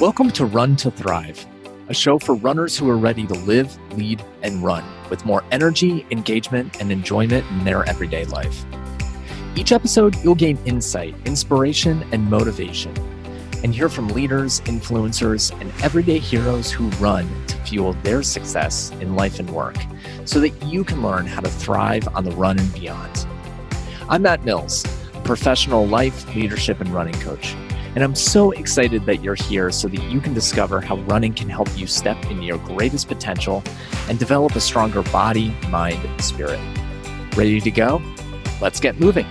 Welcome to Run to Thrive, a show for runners who are ready to live, lead, and run with more energy, engagement, and enjoyment in their everyday life. Each episode, you'll gain insight, inspiration, and motivation, and hear from leaders, influencers, and everyday heroes who run to fuel their success in life and work so that you can learn how to thrive on the run and beyond. I'm Matt Mills, a professional life, leadership, and running coach. And I'm so excited that you're here so that you can discover how running can help you step into your greatest potential and develop a stronger body, mind, and spirit. Ready to go? Let's get moving.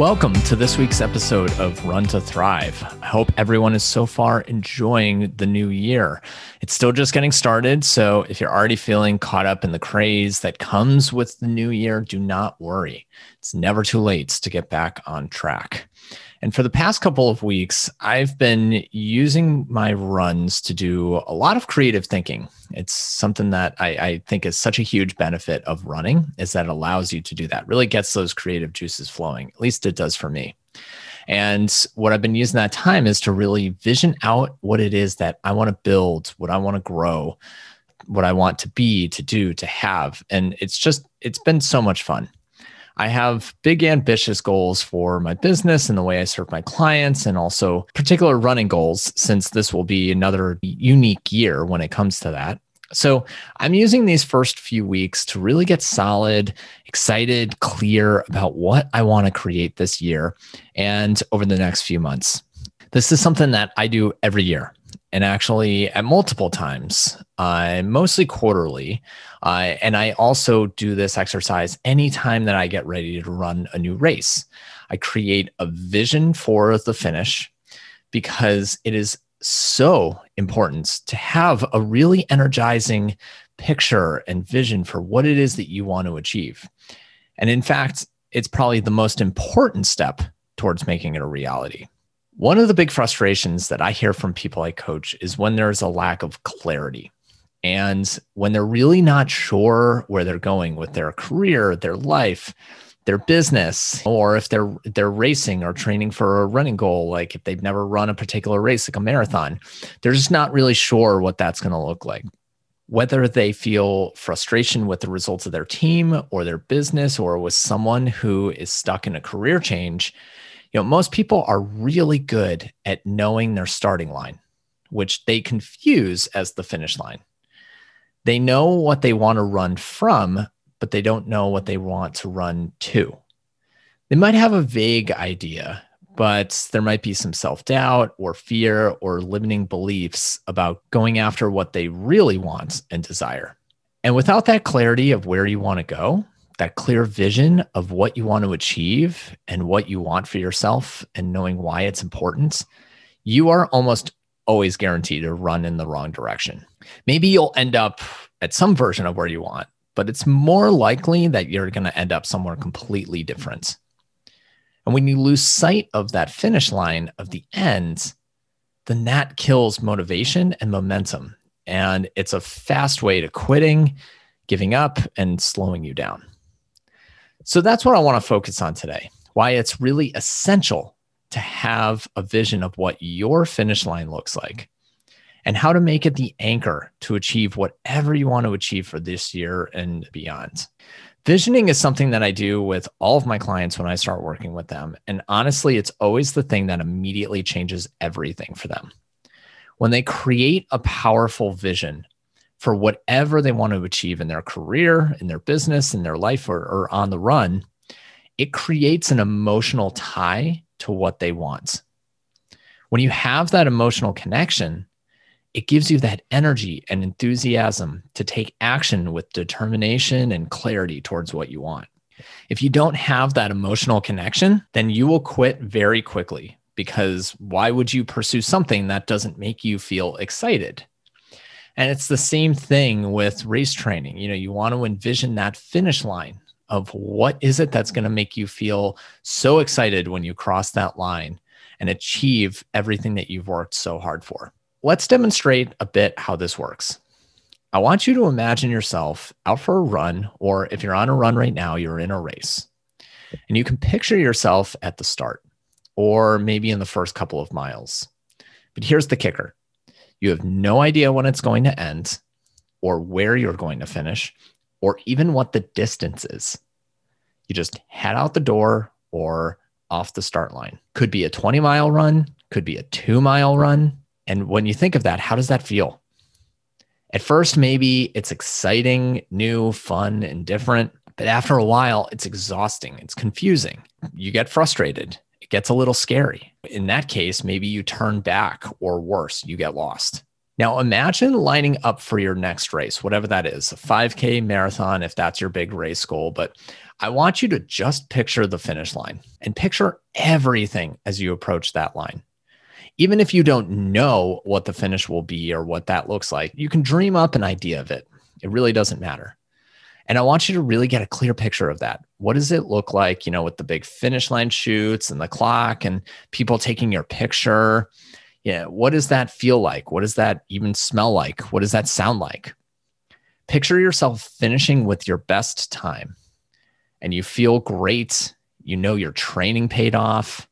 Welcome to this week's episode of Run to Thrive. I hope everyone is so far enjoying the new year. It's still just getting started. So if you're already feeling caught up in the craze that comes with the new year, do not worry. It's never too late to get back on track. And for the past couple of weeks, I've been using my runs to do a lot of creative thinking. It's something that I, I, think is such a huge benefit of running is that it allows you to do that, really gets those creative juices flowing. At least it does for me. And what I've been using that time is to really vision out what it is that I want to build, what I want to grow, what I want to be, to do, to have. And it's just, it's been so much fun. I have big ambitious goals for my business and the way I serve my clients, and also particular running goals, since this will be another unique year when it comes to that. So I'm using these first few weeks to really get solid, excited, clear about what I want to create this year and over the next few months. This is something that I do every year and actually at multiple times, uh, mostly quarterly. Uh, and I also do this exercise anytime that I get ready to run a new race. I create a vision for the finish because it is so important to have a really energizing picture and vision for what it is that you want to achieve. And in fact, it's probably the most important step towards making it a reality. One of the big frustrations that I hear from people I coach is when there's a lack of clarity. And when they're really not sure where they're going with their career, their life, their business, or if they're they're racing or training for a running goal, like if they've never run a particular race like a marathon, they're just not really sure what that's going to look like. Whether they feel frustration with the results of their team or their business or with someone who is stuck in a career change, you know, most people are really good at knowing their starting line, which they confuse as the finish line. They know what they want to run from, but they don't know what they want to run to. They might have a vague idea, but there might be some self doubt or fear or limiting beliefs about going after what they really want and desire. And without that clarity of where you want to go, that clear vision of what you want to achieve and what you want for yourself and knowing why it's important, you are almost always guaranteed to run in the wrong direction. Maybe you'll end up at some version of where you want, but it's more likely that you're going to end up somewhere completely different. And when you lose sight of that finish line of the end, then that kills motivation and momentum. And it's a fast way to quitting, giving up, and slowing you down. So that's what I want to focus on today why it's really essential to have a vision of what your finish line looks like and how to make it the anchor to achieve whatever you want to achieve for this year and beyond. Visioning is something that I do with all of my clients when I start working with them. And honestly, it's always the thing that immediately changes everything for them. When they create a powerful vision for whatever they want to achieve in their career, in their business, in their life, or, or on the run, it creates an emotional tie to what they want. When you have that emotional connection, it gives you that energy and enthusiasm to take action with determination and clarity towards what you want. If you don't have that emotional connection, then you will quit very quickly because why would you pursue something that doesn't make you feel excited? And it's the same thing with race training. You know, you want to envision that finish line of what is it that's going to make you feel so excited when you cross that line and achieve everything that you've worked so hard for. Let's demonstrate a bit how this works. I want you to imagine yourself out for a run, or if you're on a run right now, you're in a race. And you can picture yourself at the start or maybe in the first couple of miles. But here's the kicker you have no idea when it's going to end or where you're going to finish or even what the distance is. You just head out the door or off the start line. Could be a 20 mile run, could be a two mile run. And when you think of that, how does that feel? At first, maybe it's exciting, new, fun, and different. But after a while, it's exhausting. It's confusing. You get frustrated. It gets a little scary. In that case, maybe you turn back, or worse, you get lost. Now, imagine lining up for your next race, whatever that is a 5K marathon, if that's your big race goal. But I want you to just picture the finish line and picture everything as you approach that line. Even if you don't know what the finish will be or what that looks like, you can dream up an idea of it. It really doesn't matter. And I want you to really get a clear picture of that. What does it look like, you know, with the big finish line chutes and the clock and people taking your picture? Yeah. What does that feel like? What does that even smell like? What does that sound like? Picture yourself finishing with your best time and you feel great. You know your training paid off.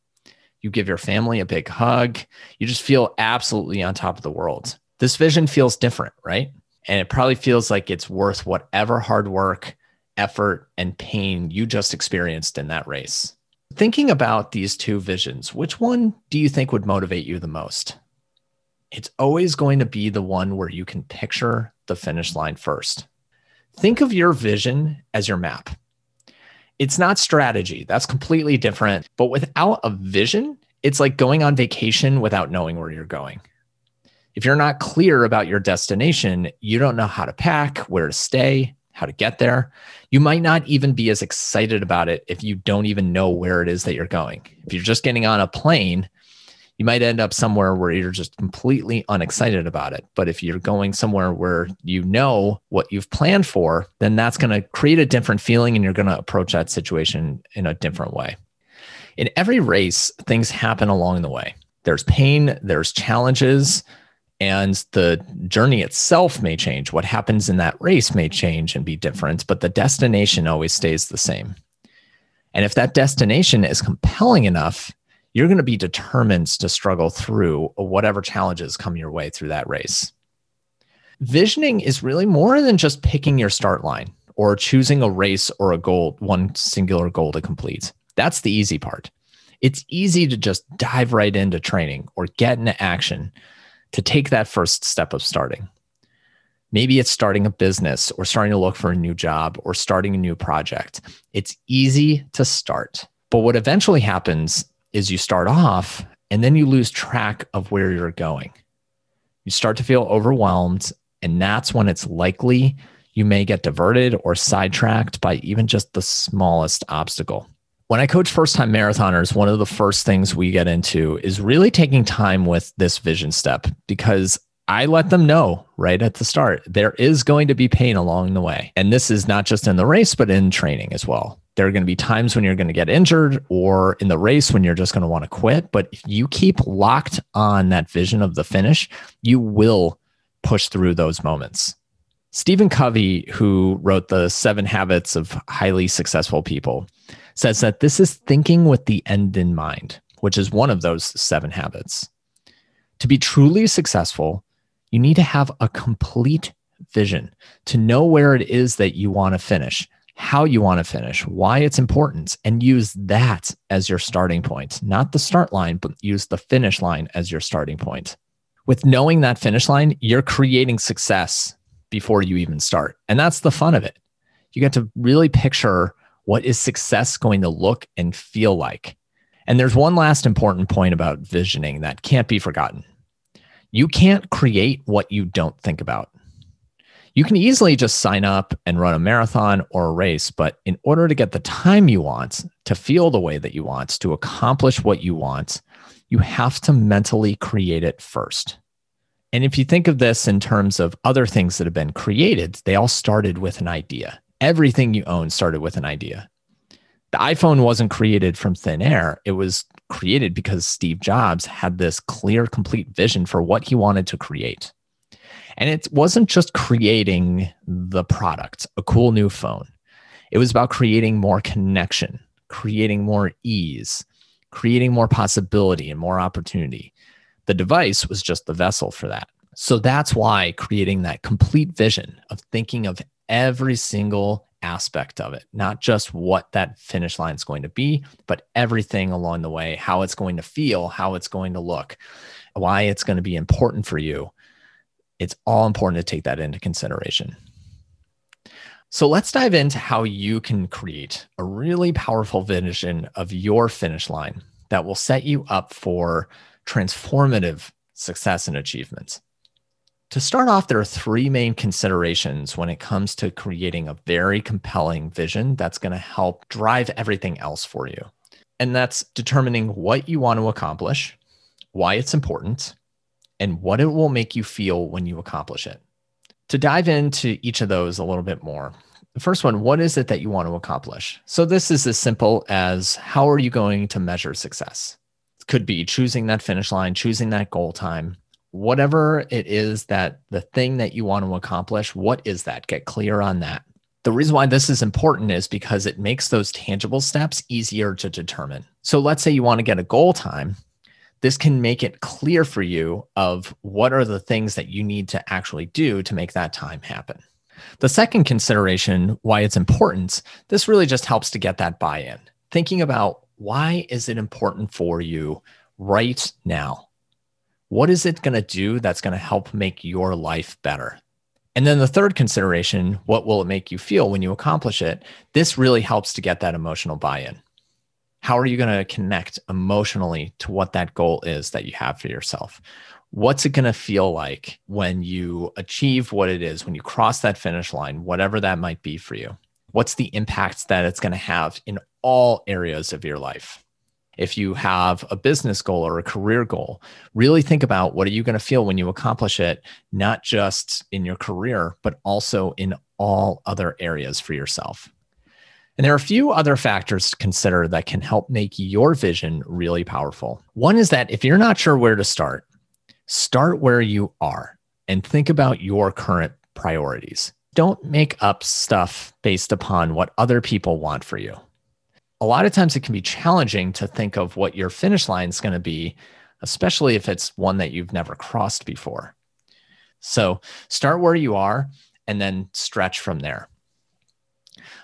You give your family a big hug. You just feel absolutely on top of the world. This vision feels different, right? And it probably feels like it's worth whatever hard work, effort, and pain you just experienced in that race. Thinking about these two visions, which one do you think would motivate you the most? It's always going to be the one where you can picture the finish line first. Think of your vision as your map. It's not strategy, that's completely different. But without a vision, it's like going on vacation without knowing where you're going. If you're not clear about your destination, you don't know how to pack, where to stay, how to get there. You might not even be as excited about it if you don't even know where it is that you're going. If you're just getting on a plane, you might end up somewhere where you're just completely unexcited about it. But if you're going somewhere where you know what you've planned for, then that's going to create a different feeling and you're going to approach that situation in a different way. In every race, things happen along the way. There's pain, there's challenges, and the journey itself may change. What happens in that race may change and be different, but the destination always stays the same. And if that destination is compelling enough, you're going to be determined to struggle through whatever challenges come your way through that race. Visioning is really more than just picking your start line or choosing a race or a goal, one singular goal to complete. That's the easy part. It's easy to just dive right into training or get into action to take that first step of starting. Maybe it's starting a business or starting to look for a new job or starting a new project. It's easy to start. But what eventually happens is you start off and then you lose track of where you're going. You start to feel overwhelmed, and that's when it's likely you may get diverted or sidetracked by even just the smallest obstacle. When I coach first time marathoners, one of the first things we get into is really taking time with this vision step because I let them know right at the start there is going to be pain along the way. And this is not just in the race, but in training as well. There are going to be times when you're going to get injured or in the race when you're just going to want to quit. But if you keep locked on that vision of the finish, you will push through those moments. Stephen Covey, who wrote the seven habits of highly successful people, says that this is thinking with the end in mind, which is one of those seven habits. To be truly successful, you need to have a complete vision to know where it is that you want to finish how you want to finish, why it's important, and use that as your starting point, not the start line, but use the finish line as your starting point. With knowing that finish line, you're creating success before you even start. And that's the fun of it. You get to really picture what is success going to look and feel like. And there's one last important point about visioning that can't be forgotten. You can't create what you don't think about. You can easily just sign up and run a marathon or a race, but in order to get the time you want, to feel the way that you want, to accomplish what you want, you have to mentally create it first. And if you think of this in terms of other things that have been created, they all started with an idea. Everything you own started with an idea. The iPhone wasn't created from thin air. It was created because Steve Jobs had this clear, complete vision for what he wanted to create. And it wasn't just creating the product, a cool new phone. It was about creating more connection, creating more ease, creating more possibility and more opportunity. The device was just the vessel for that. So that's why creating that complete vision of thinking of every single aspect of it, not just what that finish line is going to be, but everything along the way, how it's going to feel, how it's going to look, why it's going to be important for you. It's all important to take that into consideration. So let's dive into how you can create a really powerful vision of your finish line that will set you up for transformative success and achievements. To start off, there are three main considerations when it comes to creating a very compelling vision that's going to help drive everything else for you. And that's determining what you want to accomplish, why it's important, and what it will make you feel when you accomplish it. To dive into each of those a little bit more, the first one, what is it that you want to accomplish? So, this is as simple as how are you going to measure success? It could be choosing that finish line, choosing that goal time, whatever it is that the thing that you want to accomplish, what is that? Get clear on that. The reason why this is important is because it makes those tangible steps easier to determine. So let's say you want to get a goal time. This can make it clear for you of what are the things that you need to actually do to make that time happen. The second consideration, why it's important, this really just helps to get that buy in. Thinking about why is it important for you right now? What is it going to do that's going to help make your life better? And then the third consideration, what will it make you feel when you accomplish it? This really helps to get that emotional buy in. How are you going to connect emotionally to what that goal is that you have for yourself? What's it going to feel like when you achieve what it is, when you cross that finish line, whatever that might be for you? What's the impact that it's going to have in all areas of your life? If you have a business goal or a career goal. Really think about what are you going to feel when you accomplish it not just in your career but also in all other areas for yourself. And there are a few other factors to consider that can help make your vision really powerful. One is that if you're not sure where to start start where you are and think about your current priorities. Don't make up stuff based upon what other people want for you a lot of times it can be challenging to think of what your finish line is going to be, especially if it's one that you've never crossed before. So start where you are and then stretch from there.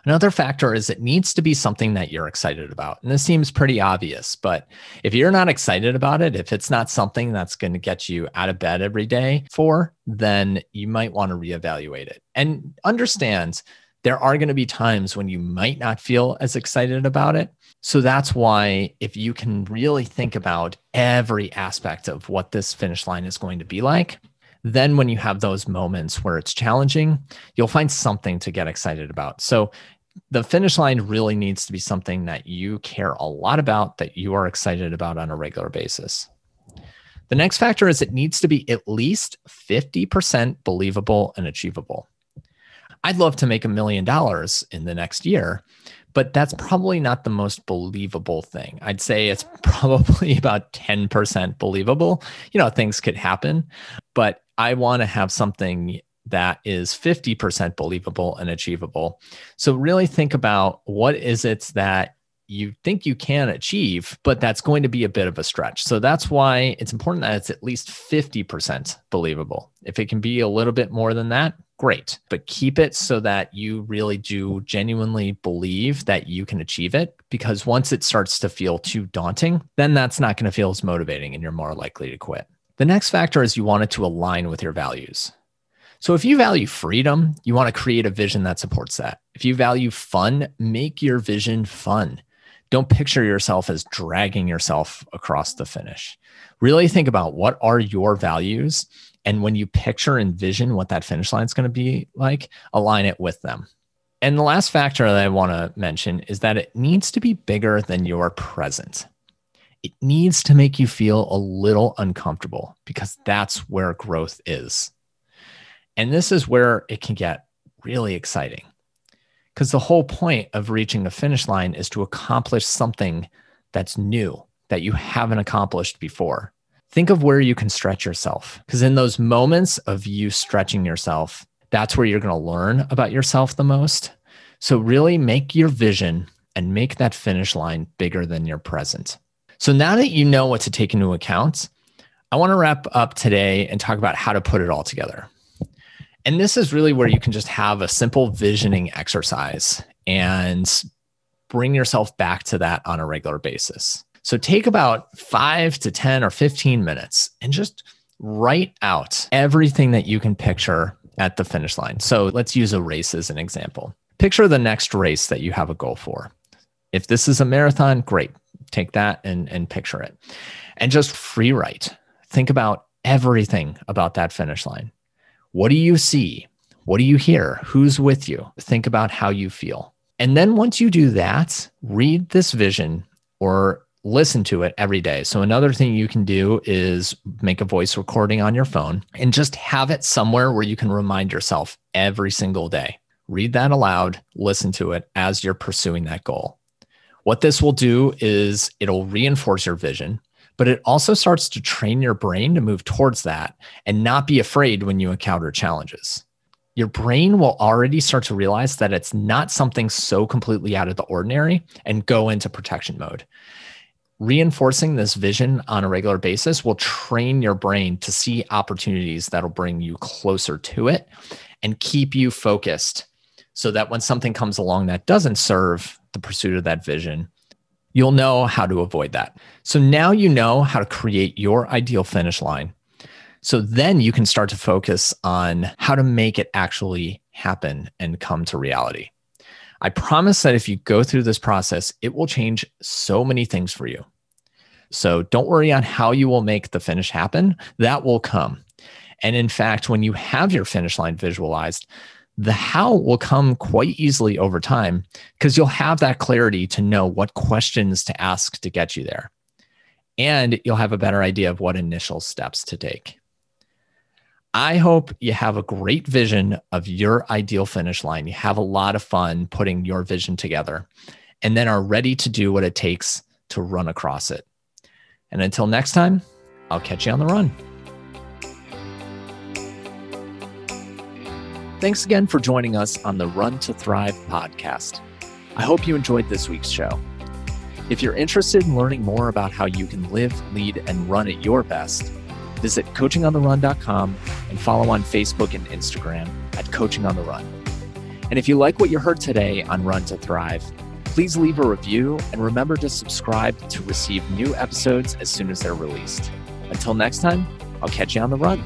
Another factor is it needs to be something that you're excited about. And this seems pretty obvious, but if you're not excited about it, if it's not something that's going to get you out of bed every day for, then you might want to reevaluate it. And understand there are going to be times when you might not feel as excited about it. So that's why, if you can really think about every aspect of what this finish line is going to be like, then when you have those moments where it's challenging, you'll find something to get excited about. So the finish line really needs to be something that you care a lot about, that you are excited about on a regular basis. The next factor is it needs to be at least 50% believable and achievable. I'd love to make a million dollars in the next year, but that's probably not the most believable thing. I'd say it's probably about 10% believable. You know, things could happen, but I want to have something that is 50% believable and achievable. So really think about what is it that you think you can achieve, but that's going to be a bit of a stretch. So that's why it's important that it's at least 50% believable. If it can be a little bit more than that, great. But keep it so that you really do genuinely believe that you can achieve it. Because once it starts to feel too daunting, then that's not going to feel as motivating and you're more likely to quit. The next factor is you want it to align with your values. So if you value freedom, you want to create a vision that supports that. If you value fun, make your vision fun. Don't picture yourself as dragging yourself across the finish. Really think about what are your values. And when you picture and vision what that finish line is going to be like, align it with them. And the last factor that I want to mention is that it needs to be bigger than your present. It needs to make you feel a little uncomfortable because that's where growth is. And this is where it can get really exciting. Because the whole point of reaching a finish line is to accomplish something that's new that you haven't accomplished before. Think of where you can stretch yourself. Because in those moments of you stretching yourself, that's where you're going to learn about yourself the most. So, really make your vision and make that finish line bigger than your present. So now that you know what to take into account, I want to wrap up today and talk about how to put it all together. And this is really where you can just have a simple visioning exercise and bring yourself back to that on a regular basis. So take about five to 10 or 15 minutes and just write out everything that you can picture at the finish line. So let's use a race as an example. Picture the next race that you have a goal for. If this is a marathon, great. Take that and, and picture it. And just free write. Think about everything about that finish line. What do you see? What do you hear? Who's with you? Think about how you feel. And then once you do that, read this vision or listen to it every day. So, another thing you can do is make a voice recording on your phone and just have it somewhere where you can remind yourself every single day. Read that aloud, listen to it as you're pursuing that goal. What this will do is it'll reinforce your vision, but it also starts to train your brain to move towards that and not be afraid when you encounter challenges. Your brain will already start to realize that it's not something so completely out of the ordinary and go into protection mode reinforcing this vision on a regular basis will train your brain to see opportunities that'll bring you closer to it and keep you focused so that when something comes along that doesn't serve the pursuit of that vision, you'll know how to avoid that. So now you know how to create your ideal finish line. So then you can start to focus on how to make it actually happen and come to reality. I promise that if you go through this process, it will change so many things for you. So don't worry on how you will make the finish happen, that will come. And in fact, when you have your finish line visualized, the how will come quite easily over time because you'll have that clarity to know what questions to ask to get you there. And you'll have a better idea of what initial steps to take. I hope you have a great vision of your ideal finish line. You have a lot of fun putting your vision together and then are ready to do what it takes to run across it. And until next time, I'll catch you on the run. Thanks again for joining us on the Run to Thrive podcast. I hope you enjoyed this week's show. If you're interested in learning more about how you can live, lead, and run at your best, Visit coachingontherun.com and follow on Facebook and Instagram at Coaching on the Run. And if you like what you heard today on Run to Thrive, please leave a review and remember to subscribe to receive new episodes as soon as they're released. Until next time, I'll catch you on the run.